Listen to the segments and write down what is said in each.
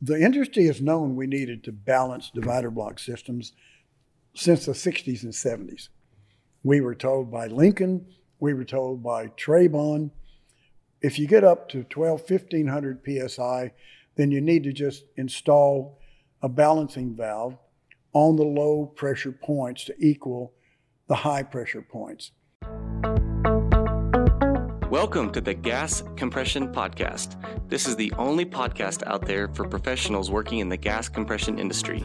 The industry has known we needed to balance divider block systems since the 60s and 70s. We were told by Lincoln, we were told by Trabon, if you get up to 12, 1500 psi, then you need to just install a balancing valve on the low pressure points to equal the high pressure points. Welcome to the Gas Compression Podcast. This is the only podcast out there for professionals working in the gas compression industry.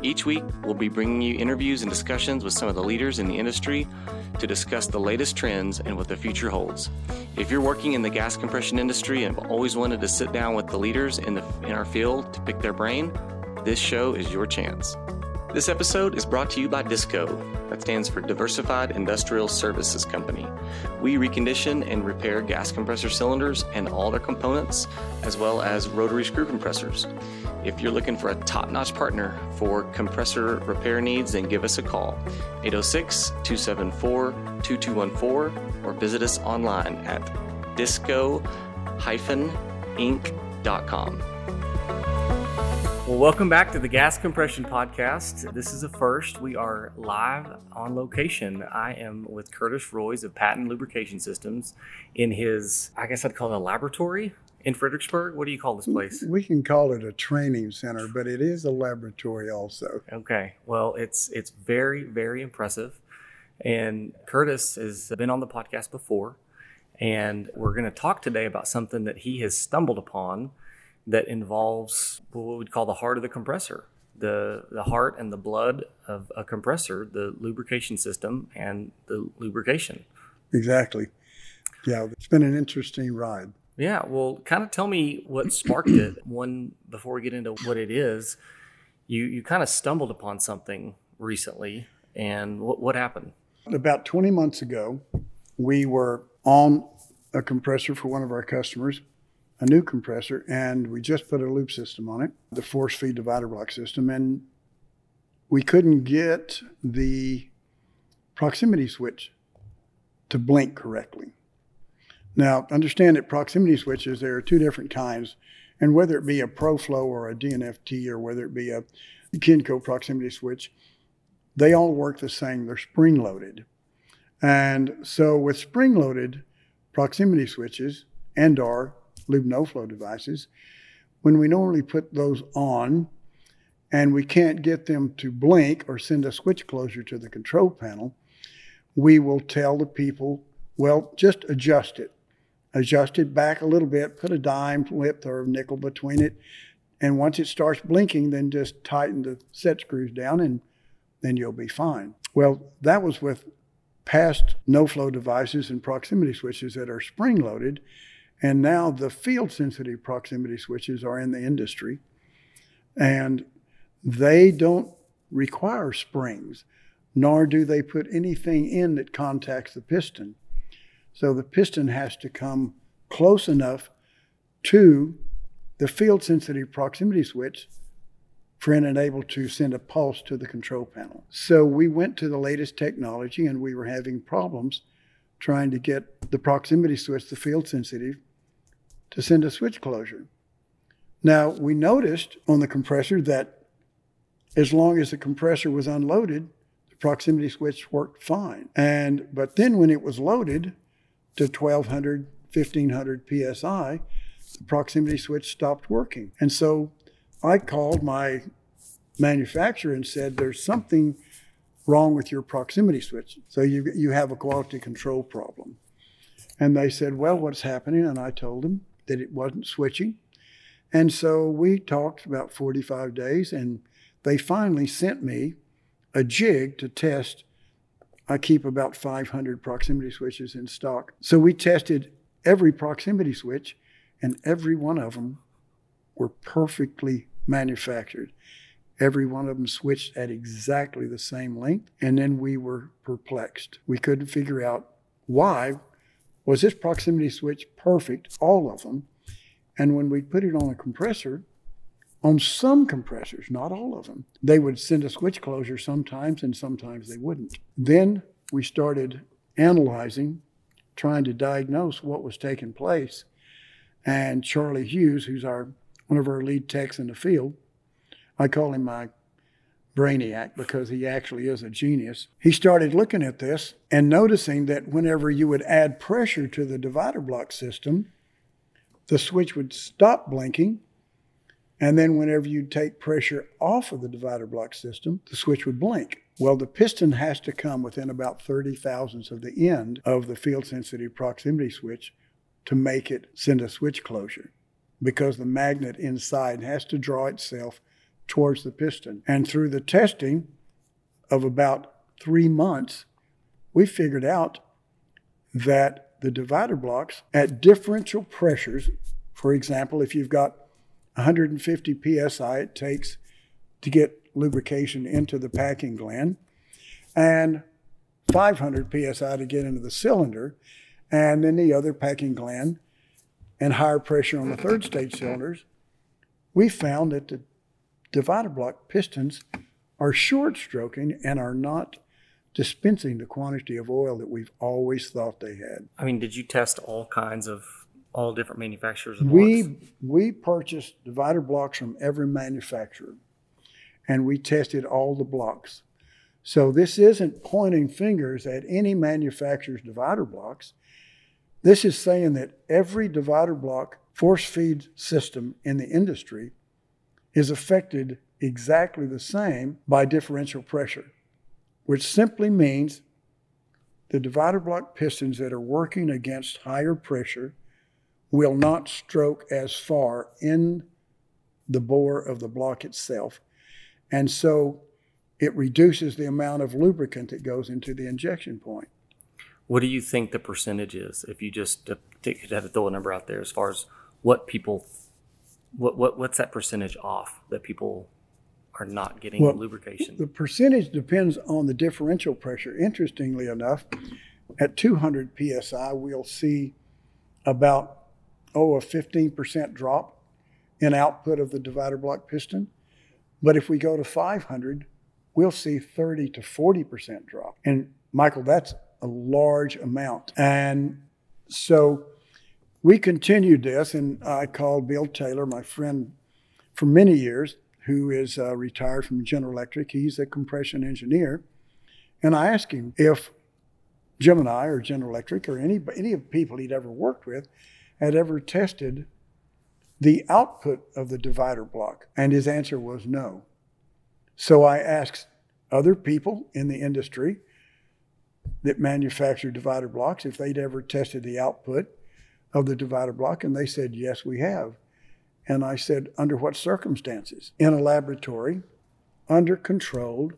Each week, we'll be bringing you interviews and discussions with some of the leaders in the industry to discuss the latest trends and what the future holds. If you're working in the gas compression industry and have always wanted to sit down with the leaders in, the, in our field to pick their brain, this show is your chance. This episode is brought to you by DISCO. That stands for Diversified Industrial Services Company. We recondition and repair gas compressor cylinders and all their components, as well as rotary screw compressors. If you're looking for a top notch partner for compressor repair needs, then give us a call 806 274 2214 or visit us online at disco inc.com. Well, welcome back to the Gas Compression Podcast. This is a first. We are live on location. I am with Curtis Roys of Patton Lubrication Systems in his, I guess I'd call it a laboratory in Fredericksburg. What do you call this place? We can call it a training center, but it is a laboratory also. Okay. Well, it's it's very very impressive. And Curtis has been on the podcast before, and we're going to talk today about something that he has stumbled upon that involves what we'd call the heart of the compressor, the the heart and the blood of a compressor, the lubrication system and the lubrication. Exactly. Yeah, it's been an interesting ride. Yeah, well, kind of tell me what sparked it. One before we get into what it is, you you kind of stumbled upon something recently, and what what happened? About 20 months ago, we were on a compressor for one of our customers, a new compressor, and we just put a lube system on it, the force feed divider block system, and we couldn't get the proximity switch to blink correctly. Now, understand that proximity switches, there are two different kinds, and whether it be a ProFlow or a DNFT or whether it be a Kinco proximity switch, they all work the same. They're spring loaded. And so with spring loaded proximity switches and our lube no flow devices, when we normally put those on and we can't get them to blink or send a switch closure to the control panel, we will tell the people, well, just adjust it. Adjust it back a little bit, put a dime width or a nickel between it. And once it starts blinking, then just tighten the set screws down and then you'll be fine. Well, that was with past no flow devices and proximity switches that are spring loaded. And now the field sensitive proximity switches are in the industry and they don't require springs, nor do they put anything in that contacts the piston. So the piston has to come close enough to the field sensitive proximity switch for it able to send a pulse to the control panel. So we went to the latest technology and we were having problems trying to get the proximity switch, the field sensitive, to send a switch closure. Now, we noticed on the compressor that as long as the compressor was unloaded, the proximity switch worked fine. And but then when it was loaded to 1200, 1500 psi, the proximity switch stopped working. And so I called my manufacturer and said, "There's something wrong with your proximity switch. So you you have a quality control problem." And they said, "Well, what's happening?" And I told them that it wasn't switching. And so we talked about 45 days, and they finally sent me a jig to test. I keep about 500 proximity switches in stock. So we tested every proximity switch, and every one of them were perfectly manufactured. Every one of them switched at exactly the same length, and then we were perplexed. We couldn't figure out why was this proximity switch perfect, all of them. And when we put it on a compressor, on some compressors, not all of them, they would send a switch closure sometimes and sometimes they wouldn't. Then we started analyzing, trying to diagnose what was taking place. And Charlie Hughes, who's our one of our lead techs in the field. I call him my brainiac because he actually is a genius. He started looking at this and noticing that whenever you would add pressure to the divider block system, the switch would stop blinking. And then whenever you take pressure off of the divider block system, the switch would blink. Well, the piston has to come within about 30 thousandths of the end of the field sensitive proximity switch to make it send a switch closure because the magnet inside has to draw itself towards the piston. And through the testing of about three months, we figured out that the divider blocks at differential pressures, for example, if you've got 150 psi it takes to get lubrication into the packing gland, and 500 psi to get into the cylinder, and then the other packing gland, and higher pressure on the third stage cylinders, we found that the divider block pistons are short stroking and are not dispensing the quantity of oil that we've always thought they had. I mean, did you test all kinds of all different manufacturers We blocks? we purchased divider blocks from every manufacturer and we tested all the blocks. So this isn't pointing fingers at any manufacturer's divider blocks. This is saying that every divider block force feed system in the industry is affected exactly the same by differential pressure, which simply means the divider block pistons that are working against higher pressure will not stroke as far in the bore of the block itself. And so it reduces the amount of lubricant that goes into the injection point. What do you think the percentage is if you just had to throw a number out there as far as what people, what, what what's that percentage off that people are not getting Well, lubrication? The percentage depends on the differential pressure. Interestingly enough, at 200 psi, we'll see about oh a 15% drop in output of the divider block piston. But if we go to 500, we'll see 30 to 40% drop. And Michael, that's a large amount. And so we continued this, and I called Bill Taylor, my friend for many years, who is uh, retired from General Electric. He's a compression engineer. And I asked him if Gemini or General Electric or any, any of the people he'd ever worked with had ever tested the output of the divider block. And his answer was no. So I asked other people in the industry that manufacture divider blocks if they'd ever tested the output of the divider block, and they said, yes, we have. And I said, under what circumstances? In a laboratory, under controlled,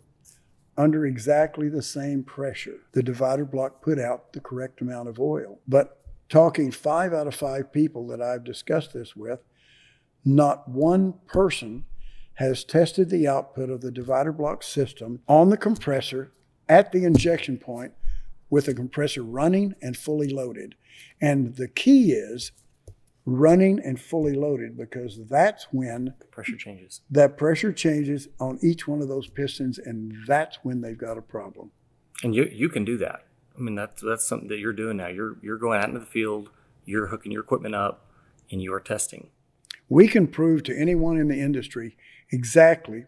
under exactly the same pressure. The divider block put out the correct amount of oil. But talking five out of five people that I've discussed this with, not one person has tested the output of the divider block system on the compressor at the injection point with the compressor running and fully loaded. And the key is running and fully loaded because that's when the pressure changes. that pressure changes on each one of those pistons and that's when they've got a problem. And you you can do that. I mean that's that's something that you're doing now. You're you're going out into the field, you're hooking your equipment up, and you are testing. We can prove to anyone in the industry exactly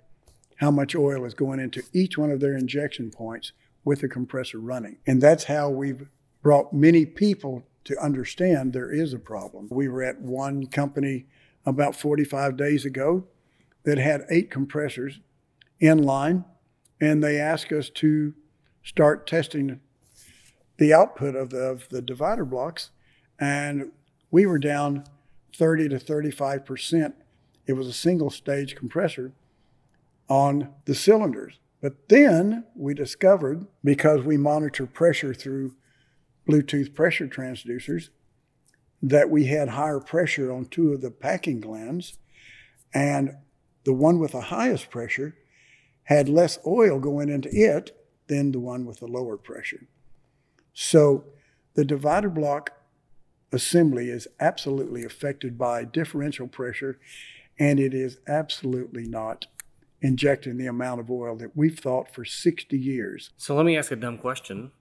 how much oil is going into each one of their injection points with the compressor running. And that's how we've brought many people to understand there is a problem. We were at one company about 45 days ago that had eight compressors in line, and they asked us to start testing the output of the, of the divider blocks. And we were down 30 to 35 percent. It was a single stage compressor on the cylinders. But then we discovered, because we monitor pressure through Bluetooth pressure transducers, that we had higher pressure on two of the packing glands, and the one with the highest pressure had less oil going into it than the one with the lower pressure. So the divider block assembly is absolutely affected by differential pressure, and it is absolutely not injecting the amount of oil that we've thought for 60 years. So let me ask a dumb question.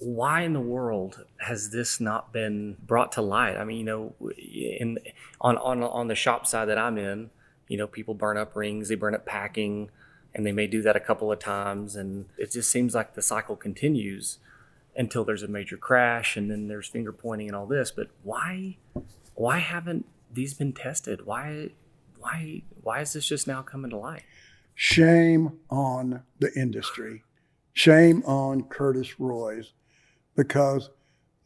Why in the world has this not been brought to light? I mean, you know, in on on on the shop side that I'm in, you know, people burn up rings, they burn up packing, and they may do that a couple of times, and it just seems like the cycle continues until there's a major crash, and then there's finger pointing and all this. But why, why haven't these been tested? Why, why, why is this just now coming to light? Shame on the industry. Shame on Curtis Roys because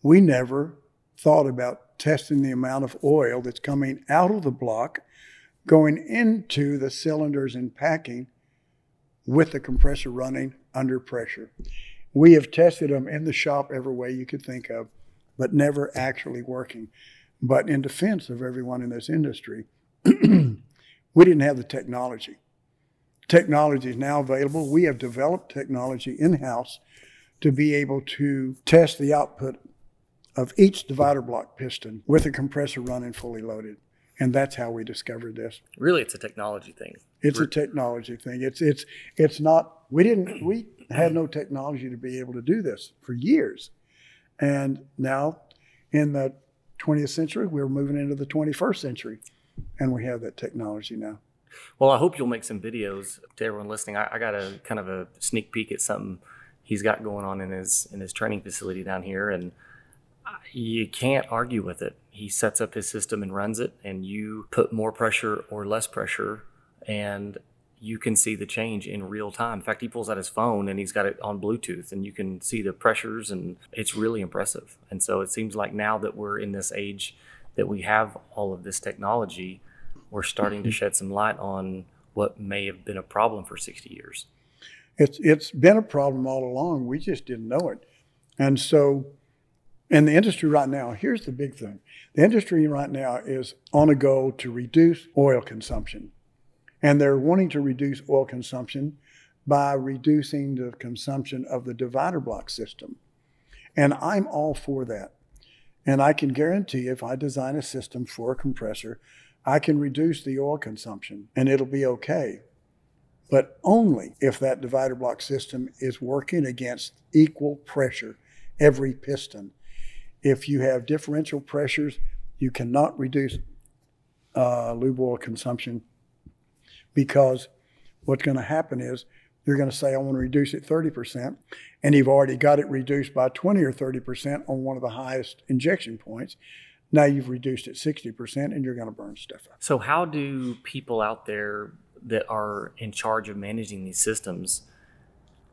we never thought about testing the amount of oil that's coming out of the block, going into the cylinders and packing with the compressor running under pressure. We have tested them in the shop every way you could think of, but never actually working. But in defense of everyone in this industry, we didn't have the technology. Technology is now available. We have developed technology in house to be able to test the output of each divider block piston with a compressor running fully loaded. And that's how we discovered this. Really, it's a technology thing. It's a technology thing. It's it's it's not. We didn't. We had no technology to be able to do this for years, and now in the 20th century, we're moving into the 21st century, and we have that technology now. Well, I hope you'll make some videos to everyone listening. I, I got a kind of a sneak peek at something he's got going on in his in his training facility down here, and uh, you can't argue with it. He sets up his system and runs it, and you put more pressure or less pressure, and you can see the change in real time. In fact, he pulls out his phone and he's got it on Bluetooth, and you can see the pressures, and it's really impressive. And so it seems like now that we're in this age that we have all of this technology, we're starting to mm-hmm. shed some light on what may have been a problem for 60 years. It's it's been a problem all along. We just didn't know it, and so in the industry right now, here's the big thing: the industry right now is on a goal to reduce oil consumption, and they're wanting to reduce oil consumption by reducing the consumption of the divider block system, and I'm all for that. And I can guarantee if I design a system for a compressor, I can reduce the oil consumption and it'll be okay but only if that divider block system is working against equal pressure every piston. If you have differential pressures, you cannot reduce uh, lube oil consumption because what's going to happen is you're going to say, I want to reduce it 30%, and you've already got it reduced by 20 or 30% on one of the highest injection points. Now you've reduced it 60% and you're going to burn stuff up. So, how do people out there that are in charge of managing these systems,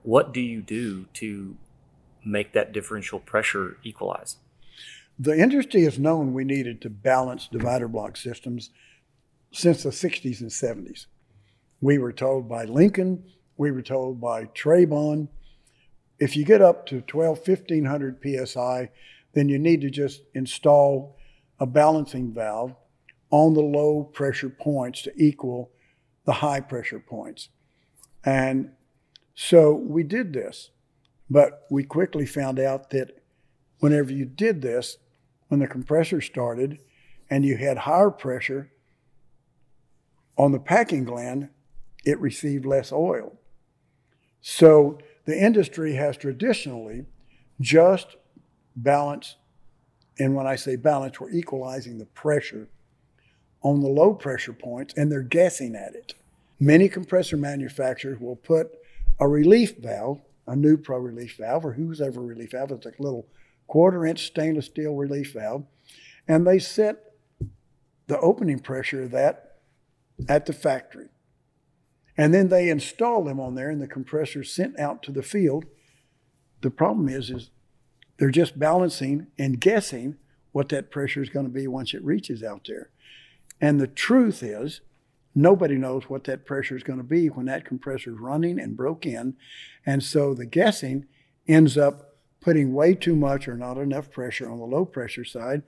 what do you do to make that differential pressure equalize? The industry has known we needed to balance divider block systems since the 60s and 70s. We were told by Lincoln, we were told by Trabon, if you get up to 12, 1500 psi, then you need to just install a balancing valve on the low pressure points to equal the high pressure points. And so we did this, but we quickly found out that whenever you did this, when the compressor started and you had higher pressure on the packing gland, it received less oil. So the industry has traditionally just balanced, and when I say balance, we're equalizing the pressure on the low pressure points and they're guessing at it. Many compressor manufacturers will put a relief valve, a Nupro relief valve, or whose ever relief valve, it's a little quarter inch stainless steel relief valve, and they set the opening pressure of that at the factory. And then they install them on there and the compressor sent out to the field. The problem is, is they're just balancing and guessing what that pressure is going to be once it reaches out there. And the truth is, nobody knows what that pressure is going to be when that compressor is running and broke in. And so the guessing ends up putting way too much or not enough pressure on the low pressure side,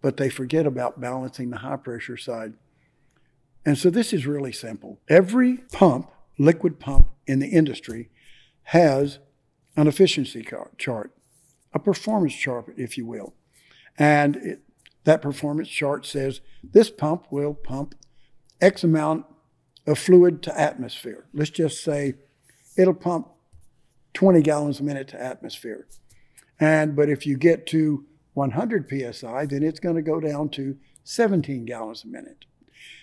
but they forget about balancing the high pressure side. And so this is really simple. Every pump, liquid pump in the industry, has an efficiency chart, a performance chart, if you will. And it, that performance chart says this pump will pump X amount of fluid to atmosphere. Let's just say it'll pump 20 gallons a minute to atmosphere. And but if you get to 100 psi, then it's going to go down to 17 gallons a minute.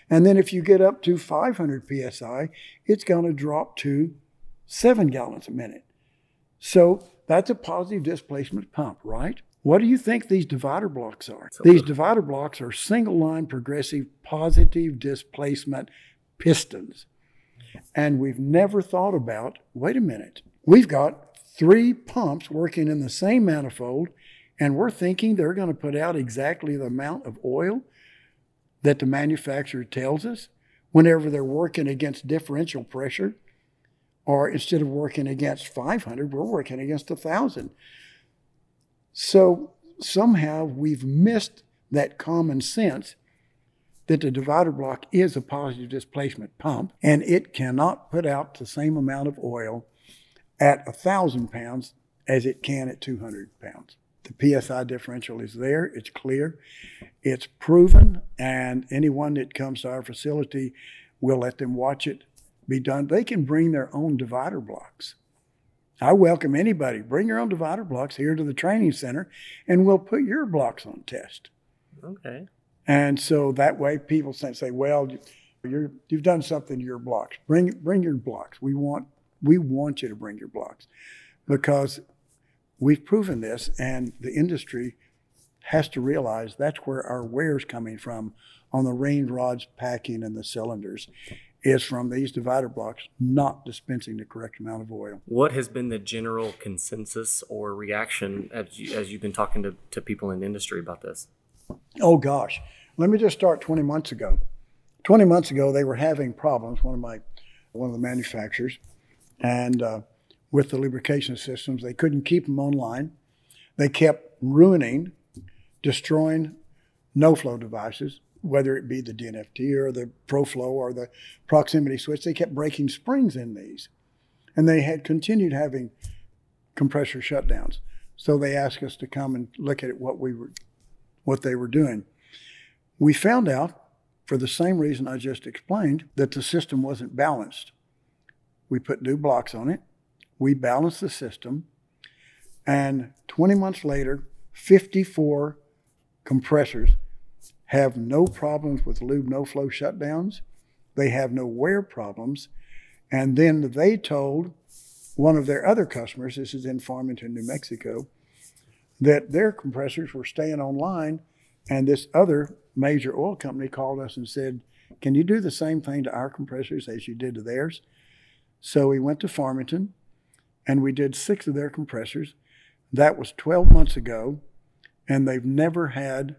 And then if you get up to 500 psi, it's going to drop to 7 gallons a minute. So that's a positive displacement pump, right? What do you think these divider blocks are? These divider blocks are single line progressive positive displacement pistons. And we've never thought about wait a minute, we've got three pumps working in the same manifold, and we're thinking they're going to put out exactly the amount of oil that the manufacturer tells us whenever they're working against differential pressure. Or instead of working against 500, we're working against 1,000. So somehow we've missed that common sense that the divider block is a positive displacement pump and it cannot put out the same amount of oil at 1,000 pounds as it can at 200 pounds. The PSI differential is there, it's clear, it's proven, and anyone that comes to our facility, we'll let them watch it be done. They can bring their own divider blocks. I welcome anybody. Bring your own divider blocks here to the training center, and we'll put your blocks on test. Okay. And so that way, people say, "Well, you're, you've done something to your blocks. Bring bring your blocks. We want we want you to bring your blocks because we've proven this, and the industry has to realize that's where our wear's coming from on the range rods, packing, and the cylinders is from these divider blocks not dispensing the correct amount of oil. What has been the general consensus or reaction as, you, as you've been talking to, to people in the industry about this? Oh, gosh. Let me just start 20 months ago. 20 months ago, they were having problems, one of my one of the manufacturers, and uh, with the lubrication systems, they couldn't keep them online. They kept ruining, destroying no flow devices whether it be the DNFT or the ProFlow or the proximity switch, they kept breaking springs in these. And they had continued having compressor shutdowns. So they asked us to come and look at what we were what they were doing. We found out, for the same reason I just explained, that the system wasn't balanced. We put new blocks on it, we balanced the system, and 20 months later, 54 compressors have no problems with lube no flow shutdowns. They have no wear problems. And then they told one of their other customers, this is in Farmington, New Mexico, that their compressors were staying online. And this other major oil company called us and said, Can you do the same thing to our compressors as you did to theirs? So we went to Farmington and we did six of their compressors. That was 12 months ago. And they've never had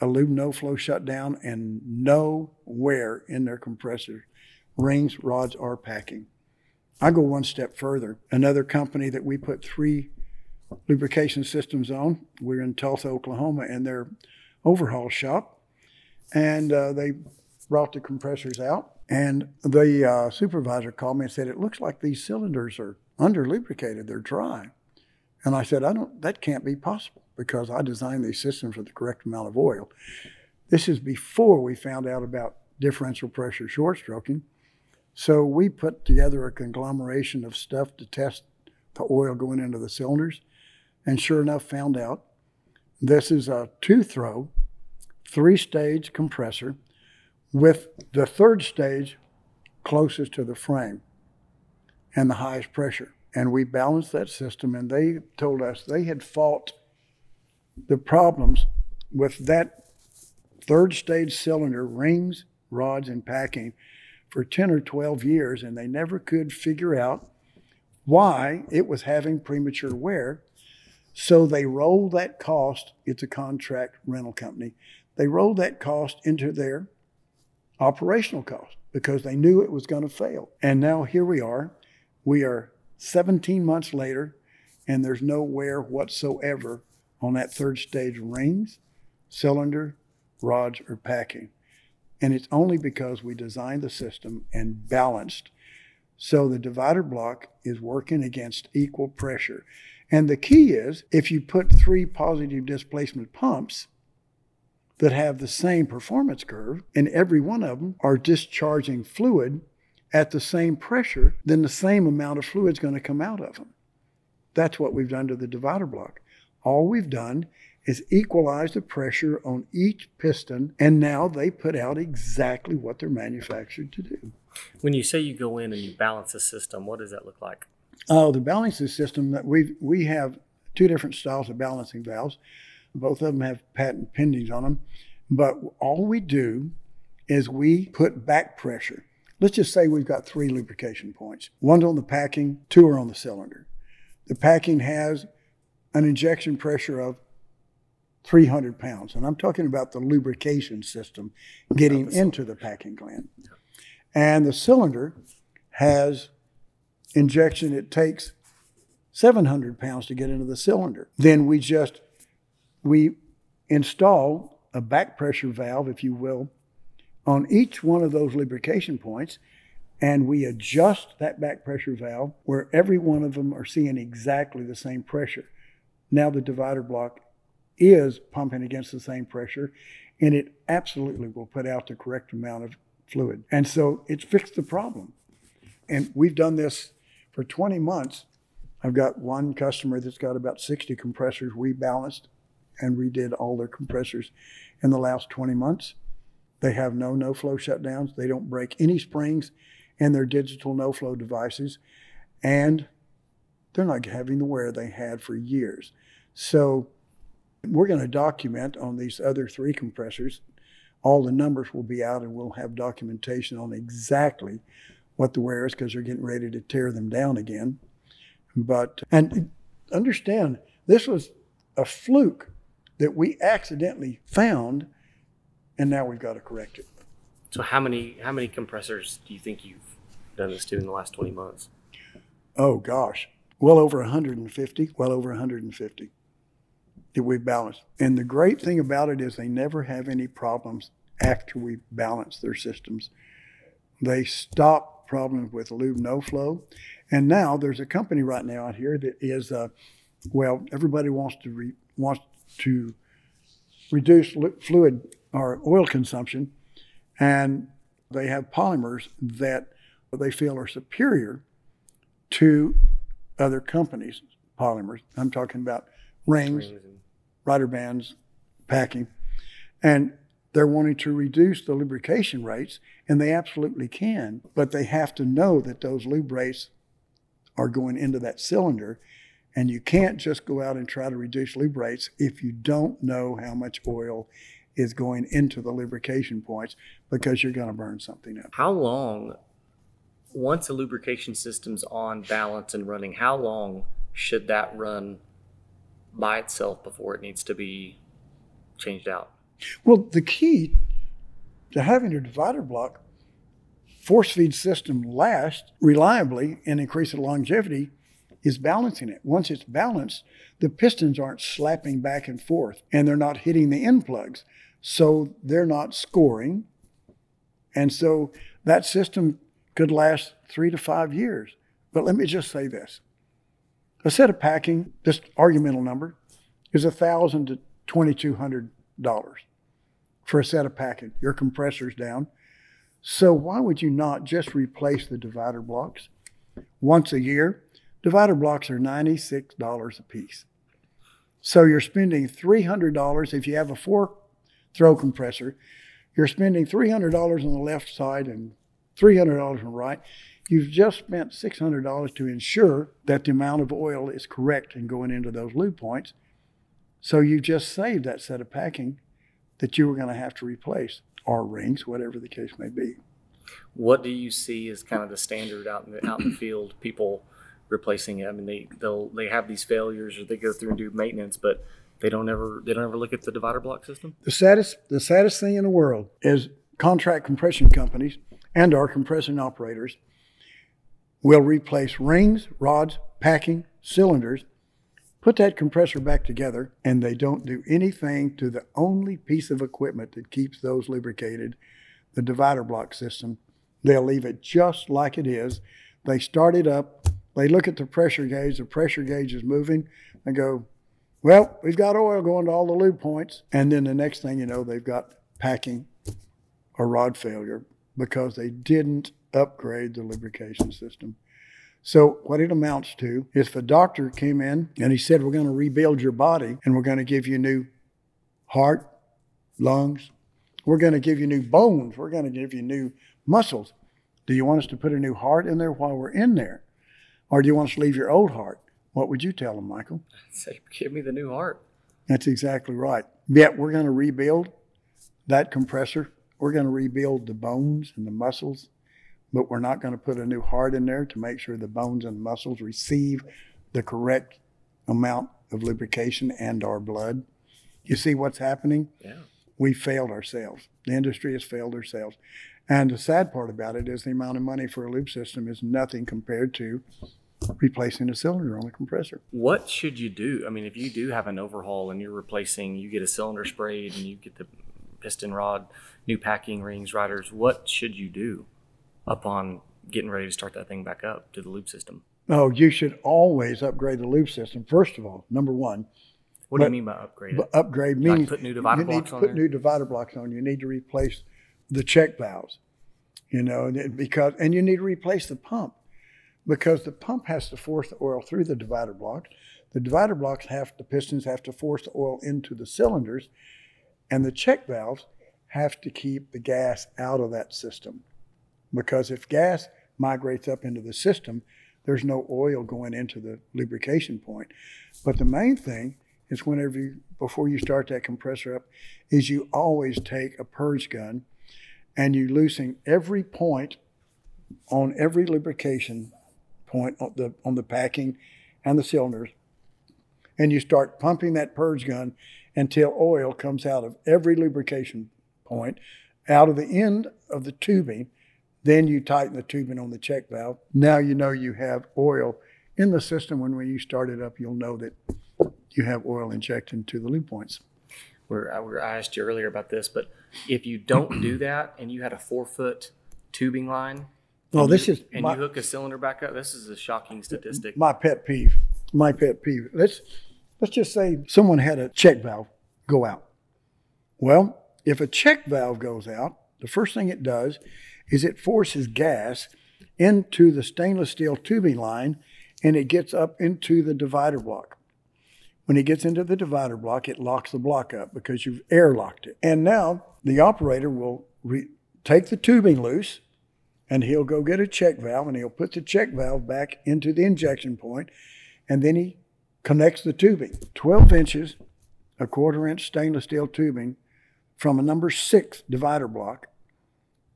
a lube no flow shutdown and no wear in their compressor rings, rods, or packing. I go one step further. Another company that we put three lubrication systems on, we're in Tulsa, Oklahoma, in their overhaul shop, and uh, they brought the compressors out. And the uh, supervisor called me and said, "It looks like these cylinders are under lubricated; they're dry." And I said, "I don't. That can't be possible." Because I designed these systems with the correct amount of oil. This is before we found out about differential pressure short stroking. So we put together a conglomeration of stuff to test the oil going into the cylinders, and sure enough, found out this is a two throw, three stage compressor with the third stage closest to the frame and the highest pressure. And we balanced that system, and they told us they had fought the problems with that third stage cylinder, rings, rods, and packing for 10 or 12 years, and they never could figure out why it was having premature wear. So they rolled that cost, it's a contract rental company, they rolled that cost into their operational cost because they knew it was going to fail. And now here we are. We are 17 months later, and there's no wear whatsoever on that third stage rings, cylinder, rods, or packing. And it's only because we designed the system and balanced. So the divider block is working against equal pressure. And the key is if you put three positive displacement pumps that have the same performance curve, and every one of them are discharging fluid at the same pressure, then the same amount of fluid is going to come out of them. that's what we've done to the divider block. All we've done is equalize the pressure on each piston, and now they put out exactly what they're manufactured to do. When you say you go in and you balance a system, what does that look like? Oh, the balancing system that we we have two different styles of balancing valves. Both of them have patent pendings on them, but all we do is we put back pressure. Let's just say we've got three lubrication points. One's on the packing, two are on the cylinder. The packing has an injection pressure of 300 pounds, and I'm talking about the lubrication system getting into the packing gland. And the cylinder has injection, it takes 700 pounds to get into the cylinder. Then we just, we install a back pressure valve, if you will, on each one of those lubrication points, and we adjust that back pressure valve where every one of them are seeing exactly the same pressure. Now the divider block is pumping against the same pressure, and it absolutely will put out the correct amount of fluid. And so it's fixed the problem. And we've done this for 20 months. I've got one customer that's got about 60 compressors we balanced and redid all their compressors in the last 20 months. They have no no flow shutdowns. They don't break any springs in their digital no flow devices. And they're not having the wear they had for years. So we're going to document on these other three compressors. All the numbers will be out and we'll have documentation on exactly what the wear is because they're getting ready to tear them down again. But, and understand, this was a fluke that we accidentally found and now we've got to correct it. So how many how many compressors do you think you've done this to in the last 20 months? Oh gosh, well over 150, well over 150 that we've balanced. And the great thing about it is they never have any problems after we balance their systems. They stop problems with lube no flow. And now there's a company right now out here that is, uh, well, everybody wants to re- wants to reduce fluid or oil consumption, and they have polymers that they feel are superior to other companies' polymers. I'm talking about rings, rings rider bands, packing, and they're wanting to reduce the lubrication rates, and they absolutely can, but they have to know that those lube rates are going into that cylinder. And you can't just go out and try to reduce lube rates if you don't know how much oil is going into the lubrication points because you're going to burn something up. How long, once a lubrication system's on balance and running, how long should that run by itself before it needs to be changed out? Well, the key to having your divider block force feed system last reliably and increase the longevity is balancing it. Once it's balanced, the pistons aren't slapping back and forth and they're not hitting the end plugs. So they're not scoring. And so that system could last three to five years. But let me just say this a set of packing, this argumental number, is a thousand to twenty two hundred dollars for a set of packing. Your compressor's down. So why would you not just replace the divider blocks once a year? Divider blocks are $96 a piece. So you're spending $300 if you have a four throw compressor. You're spending $300 on the left side and $300 on the right. You've just spent $600 to ensure that the amount of oil is correct and going into those lube points. So you just saved that set of packing that you were going to have to replace, or rings, whatever the case may be. What do you see as kind of the standard out in the, out in the field? People replacing it. I mean, they they'll they have these failures, or they go through and do maintenance, but they don't ever they don't ever look at the divider block system. The saddest the saddest thing in the world is contract compression companies and our compression operators will replace rings, rods, packing, cylinders, put that compressor back together, and they don't do anything to the only piece of equipment that keeps those lubricated, the divider block system. They'll leave it just like it is. They start it up, they look at the pressure gauge, the pressure gauge is moving, and go, well, we've got oil going to all the lube points. And then the next thing you know, they've got packing or rod failure because they didn't upgrade the lubrication system. So, what it amounts to is if a doctor came in and he said, We're going to rebuild your body and we're going to give you new heart, lungs, we're going to give you new bones, we're going to give you new muscles. Do you want us to put a new heart in there while we're in there? Or do you want us to leave your old heart? What would you tell them, Michael? I'd Say, give me the new heart. That's exactly right. Yet we're going to rebuild that compressor. We're going to rebuild the bones and the muscles, but we're not going to put a new heart in there to make sure the bones and muscles receive the correct amount of lubrication and our blood. You see what's happening? Yeah. We failed ourselves. The industry has failed ourselves. And the sad part about it is the amount of money for a lube system is nothing compared to replacing a cylinder on a compressor. What should you do? I mean, if you do have an overhaul and you're replacing, you get a cylinder sprayed and you get the piston rod, new packing rings, riders, what should you do upon getting ready to start that thing back up to the lube system? Oh, you should always upgrade the lube system. First of all, number one, What do you mean by upgrade? but upgrade Like means put new divider you need blocks to on put there? new divider blocks on. You need to replace the check valves, you know, and because and you need to replace the pump because the pump has to force the oil through the divider blocks. The divider blocks have the pistons have to force the oil into the cylinders, and the check valves have to keep the gas out of that system. Because if gas migrates up into the system, there's no oil going into the lubrication point. But the main thing is whenever you before you start that compressor up, is you always take a purge gun and you loosen every point on every lubrication point on the on the packing and the cylinders, and you start pumping that purge gun until oil comes out of every lubrication point, out of the end of the tubing. Then you tighten the tubing on the check valve. Now you know you have oil in the system. When when you start it up, you'll know that you have oil injected into the lube points. where I, where I asked you earlier about this, but if you don't do that and you had a four foot tubing line, and this you, is and my, you hook a cylinder back up, this is a shocking statistic. my pet peeve. My pet peeve. Let's let's just say someone had a check valve go out. Well, if a check valve goes out, the first thing it does is it forces gas into the stainless steel tubing line and it gets up into the divider block. When it gets into the divider block, it locks the block up because you've airlocked it. And now the operator will re- take the tubing loose and he'll go get a check valve and he'll put the check valve back into the injection point and then he connects the tubing 12 inches a quarter inch stainless steel tubing from a number six divider block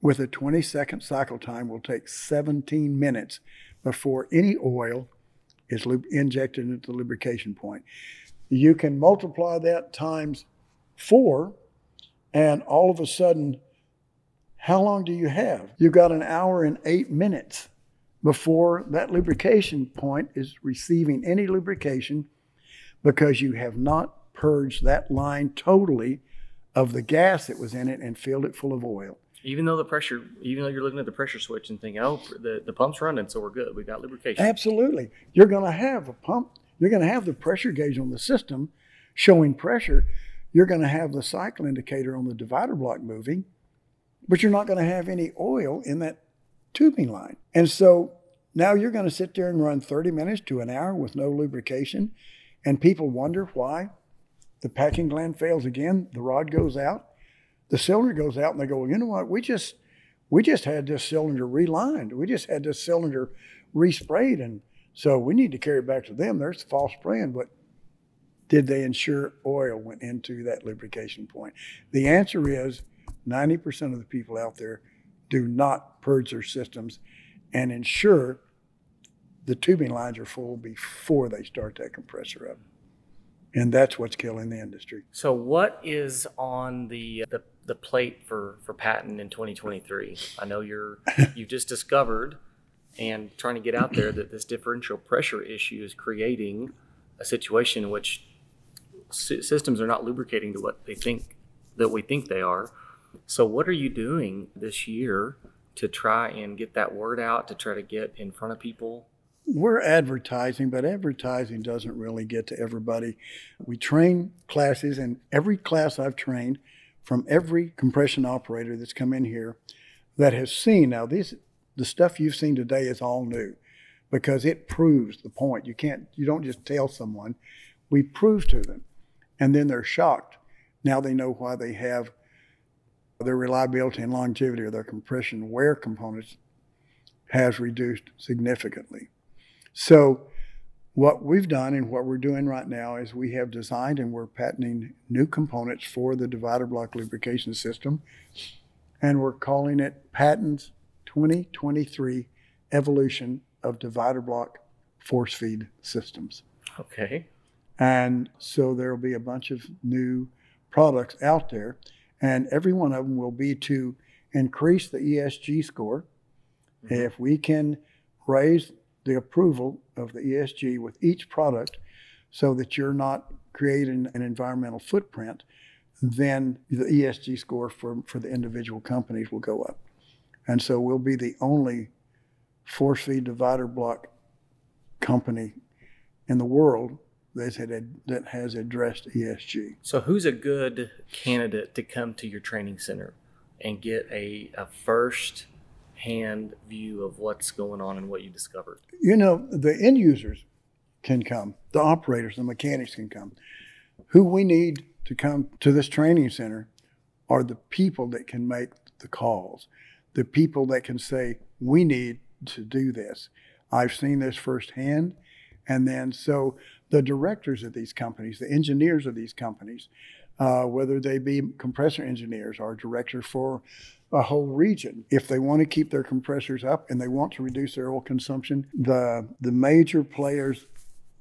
with a 20 second cycle time will take 17 minutes before any oil is injected into the lubrication point you can multiply that times four and all of a sudden how long do you have? You've got an hour and eight minutes before that lubrication point is receiving any lubrication because you have not purged that line totally of the gas that was in it and filled it full of oil. Even though the pressure, even though you're looking at the pressure switch and thinking, oh, the, the pump's running, so we're good. We've got lubrication. Absolutely. You're going to have a pump, you're going to have the pressure gauge on the system showing pressure. You're going to have the cycle indicator on the divider block moving, but you're not going to have any oil in that tubing line. And so now you're going to sit there and run 30 minutes to an hour with no lubrication, and people wonder why the packing gland fails again, the rod goes out, the cylinder goes out, and they go, you know what, we just we just had this cylinder relined. We just had this cylinder resprayed, and so we need to carry it back to them. There's false spraying, but did they ensure oil went into that lubrication point? The answer is 90% of the people out there do not purge their systems and ensure the tubing lines are full before they start that compressor up. And that's what's killing the industry. So, what is on the uh, the, the plate for for Patton in 2023? I know you're you've just discovered and trying to get out there that this differential pressure issue is creating a situation in which sy- systems are not lubricating to what they think that we think they are. So, what are you doing this year to try and get that word out to try to get in front of people? We're advertising, but advertising doesn't really get to everybody. We train classes, and every class I've trained from every compression operator that's come in here that has seen now these the stuff you've seen today is all new because it proves the point. You can't, you don't just tell someone. We prove to them, and then they're shocked. Now they know why they have their reliability and longevity of their compression wear components has reduced significantly. So, what we've done and what we're doing right now is we have designed and we're patenting new components for the divider block lubrication system, and we're calling it Patents 2023 Evolution of Divider Block Force Feed Systems. Okay. And so there will be a bunch of new products out there, and every one of them will be to increase the ESG score. Mhm. If we can raise the approval of the ESG with each product so that you're not creating an environmental footprint, then the ESG score for, for the individual companies will go up. And so we'll be the only force feed divider block company in the world that, had, that has addressed ESG. So, who's a good candidate to come to your training center and get a, a first hand view of what's going on and what you discovered? You know, the end users can come, the operators, the mechanics can come. Who we need to come to this training center are the people that can make the calls, the people that can say, we need to do this. I've seen this firsthand. And then, so the directors of these companies, the engineers of these companies, uh, whether they be compressor engineers or director for a whole region, if they want to keep their compressors up and they want to reduce their oil consumption, the the major players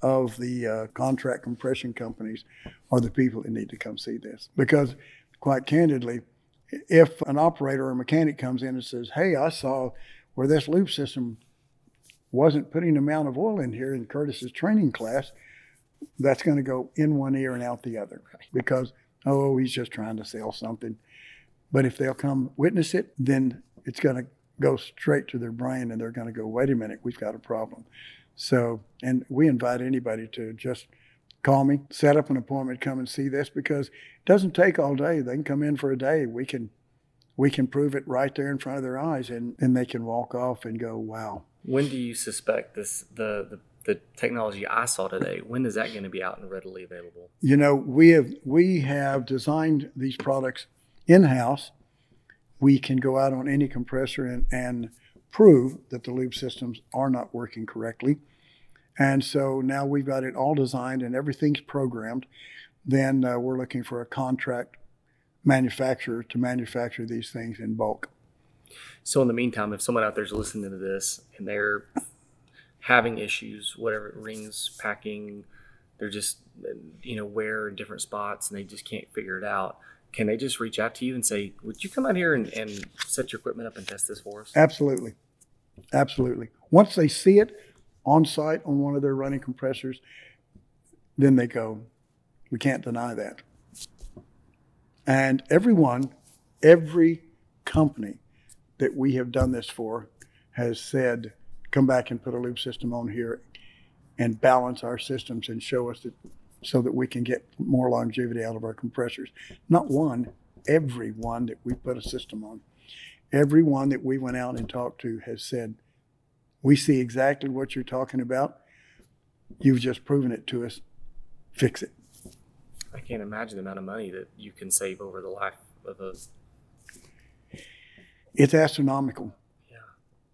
of the uh, contract compression companies are the people that need to come see this. Because, quite candidly, if an operator or mechanic comes in and says, "Hey, I saw where this lube system wasn't putting the amount of oil in here in Curtis's training class," that's going to go in one ear and out the other because oh, he's just trying to sell something. But if they'll come witness it, then it's going to go straight to their brain and they're going to go, wait a minute, we've got a problem. So, and we invite anybody to just call me, set up an appointment, come and see this because it doesn't take all day. They can come in for a day. We can we can prove it right there in front of their eyes and, and they can walk off and go, wow. When do you suspect this the the, the technology I saw today? When is that going to be out and readily available? You know, we have we have designed these products in-house. We can go out on any compressor and, and prove that the lube systems are not working correctly. And so now we've got it all designed and everything's programmed. Then uh, we're looking for a contract manufacturer to manufacture these things in bulk. So in the meantime, if someone out there's listening to this and they're having issues, whatever rings, packing, they're just you know wear in different spots and they just can't figure it out. Can they just reach out to you and say, "Would you come out here and, and set your equipment up and test this for us?" Absolutely. Absolutely. Once they see it on site on one of their running compressors, then they go, we can't deny that. And everyone, every company that we have done this for has said, come back and put a lube system on here and balance our systems and show us that so that we can get more longevity out of our compressors. Not one, every one that we put a system on. Every one that we went out and talked to has said, we see exactly what you're talking about. You've just proven it to us. Fix it. I can't imagine the amount of money that you can save over the life of those. It's astronomical. yeah.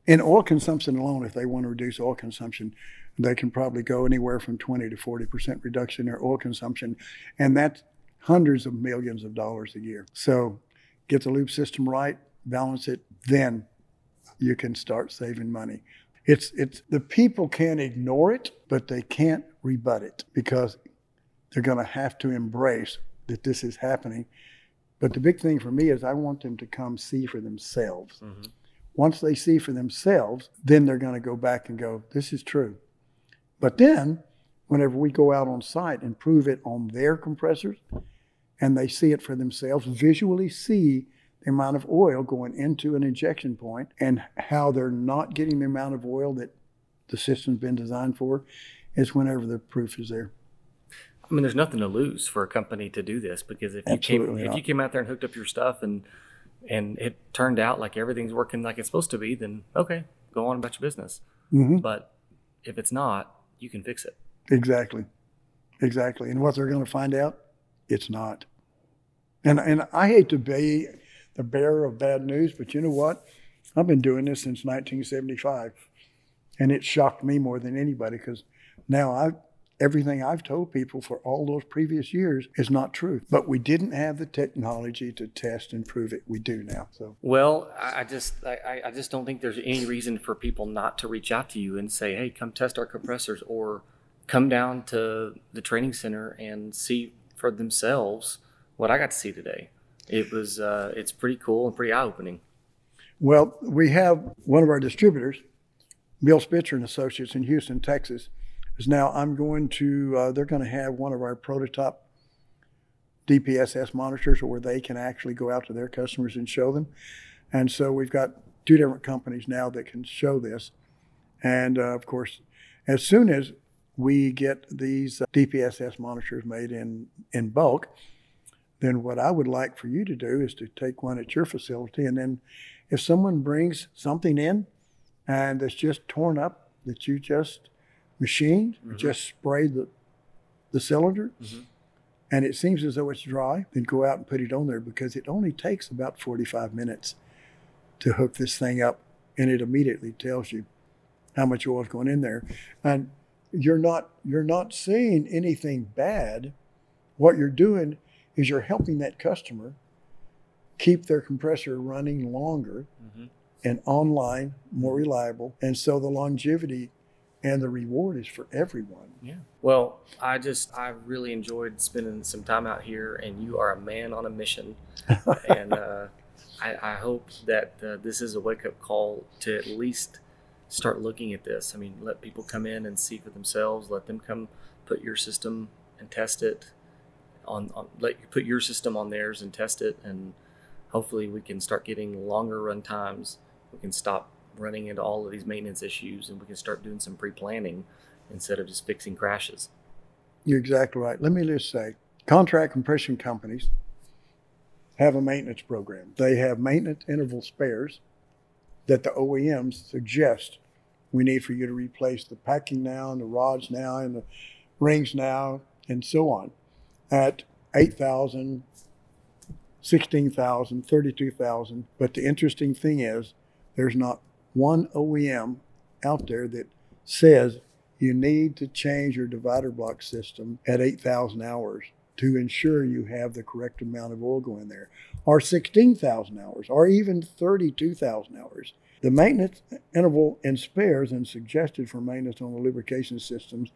In oil consumption alone, if they want to reduce oil consumption, they can probably go anywhere from 20 to 40% reduction in their oil consumption. And that's hundreds of millions of dollars a year. So get the lube system right, balance it, then you can start saving money. It's, it's the people can't ignore it, but they can't rebut it because they're going to have to embrace that this is happening. But the big thing for me is I want them to come see for themselves. Mhm. Once they see for themselves, then they're going to go back and go, this is true. But then, whenever we go out on site and prove it on their compressors, and they see it for themselves, visually see the amount of oil going into an injection point and how they're not getting the amount of oil that the system's been designed for, is whenever the proof is there. I mean, there's nothing to lose for a company to do this because if you came Absolutely if you came out there and hooked up your stuff and and it turned out like everything's working like it's supposed to be, then okay, go on about your business. hmm But if it's not, you can fix it. Exactly. Exactly. And what they're going to find out, it's not. And and I hate to be the bearer of bad news, but you know what? I've been doing this since 1975, and it shocked me more than anybody because now I everything I've told people for all those previous years is not true. But we didn't have the technology to test and prove it. We do now. So well, I just I, I just don't think there's any reason for people not to reach out to you and say, hey, come test our compressors or come down to the training center and see for themselves what I got to see today. It was uh, it's pretty cool and pretty eye opening. Well, we have one of our distributors, Bill Spitzer and Associates in Houston, Texas is now I'm going to, uh, they're going to have one of our prototype DPSS monitors where they can actually go out to their customers and show them. And so we've got two different companies now that can show this. And uh, of course, as soon as we get these uh, DPSS monitors made in, in bulk, then what I would like for you to do is to take one at your facility. And then if someone brings something in and it's just torn up, that you just machined, mm-hmm. just spray the, the cylinder, mm-hmm. and it seems as though it's dry, then go out and put it on there because it only takes about 45 minutes to hook this thing up, and it immediately tells you how much oil is going in there. And you're not you're not seeing anything bad. What you're doing is you're helping that customer keep their compressor running longer mm-hmm. and online, more reliable. And so the longevity and the reward is for everyone. Yeah. Well, I just I really enjoyed spending some time out here, and you are a man on a mission, and uh, I, I, hope that uh, this is a wake up call to at least start looking at this. I mean, let people come in and see for themselves. Let them come put your system and test it. On, on let you put your system on theirs and test it, and hopefully we can start getting longer run times. We can stop running into all of these maintenance issues and we can start doing some pre-planning instead of just fixing crashes. You're exactly right. Let me just say, contract compression companies have a maintenance program. They have maintenance interval spares that the OEMs suggest we need for you to replace the packing now and the rods now and the rings now and so on at 8,000, 16,000, 32,000. But the interesting thing is there's not one OEM out there that says you need to change your divider block system at 8,000 hours to ensure you have the correct amount of oil going there, or 16,000 hours, or even 32,000 hours. The maintenance interval and spares and suggested for maintenance on the lubrication systems,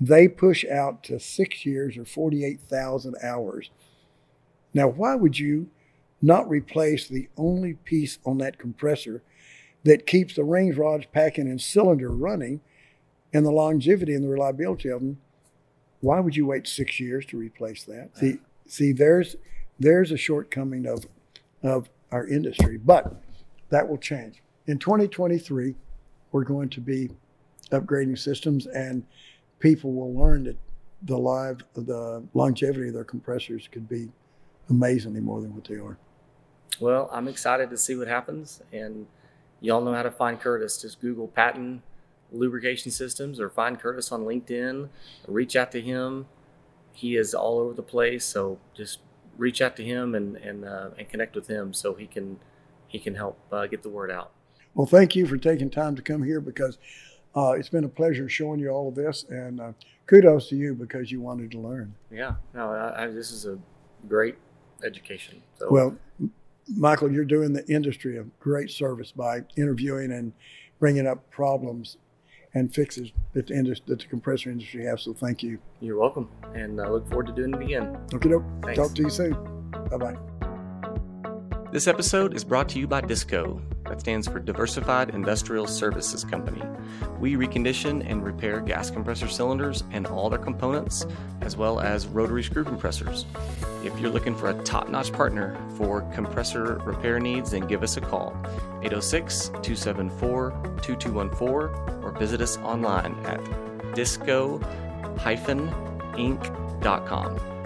they push out to six years or 48,000 hours. Now, why would you not replace the only piece on that compressor that keeps the rings, rods, packing, and cylinder running and the longevity and the reliability of them, why would you wait six years to replace that? See, see, there's there's a shortcoming of of our industry, but that will change. In 2023, we're going to be upgrading systems, and people will learn that the live the longevity of their compressors could be amazingly more than what they are. Well, I'm excited to see what happens, and Y'all know how to find Curtis. Just Google Patton lubrication systems or find Curtis on LinkedIn. Reach out to him. He is all over the place. So just reach out to him and and, uh, and connect with him so he can he can help uh, get the word out. Well, thank you for taking time to come here because uh, it's been a pleasure showing you all of this, and uh, kudos to you because you wanted to learn. Yeah, no, I, I, this is a great education. So. Well, Michael, you're doing the industry a great service by interviewing and bringing up problems and fixes that the, industry, that the compressor industry has. So thank you. You're welcome. And I look forward to doing it again. Okay, doke. Talk to you soon. Bye bye. This episode is brought to you by DISCO. That stands for Diversified Industrial Services Company. We recondition and repair gas compressor cylinders and all their components, as well as rotary screw compressors. If you're looking for a top notch partner for compressor repair needs, then give us a call 806 274 2214 or visit us online at disco inc.com.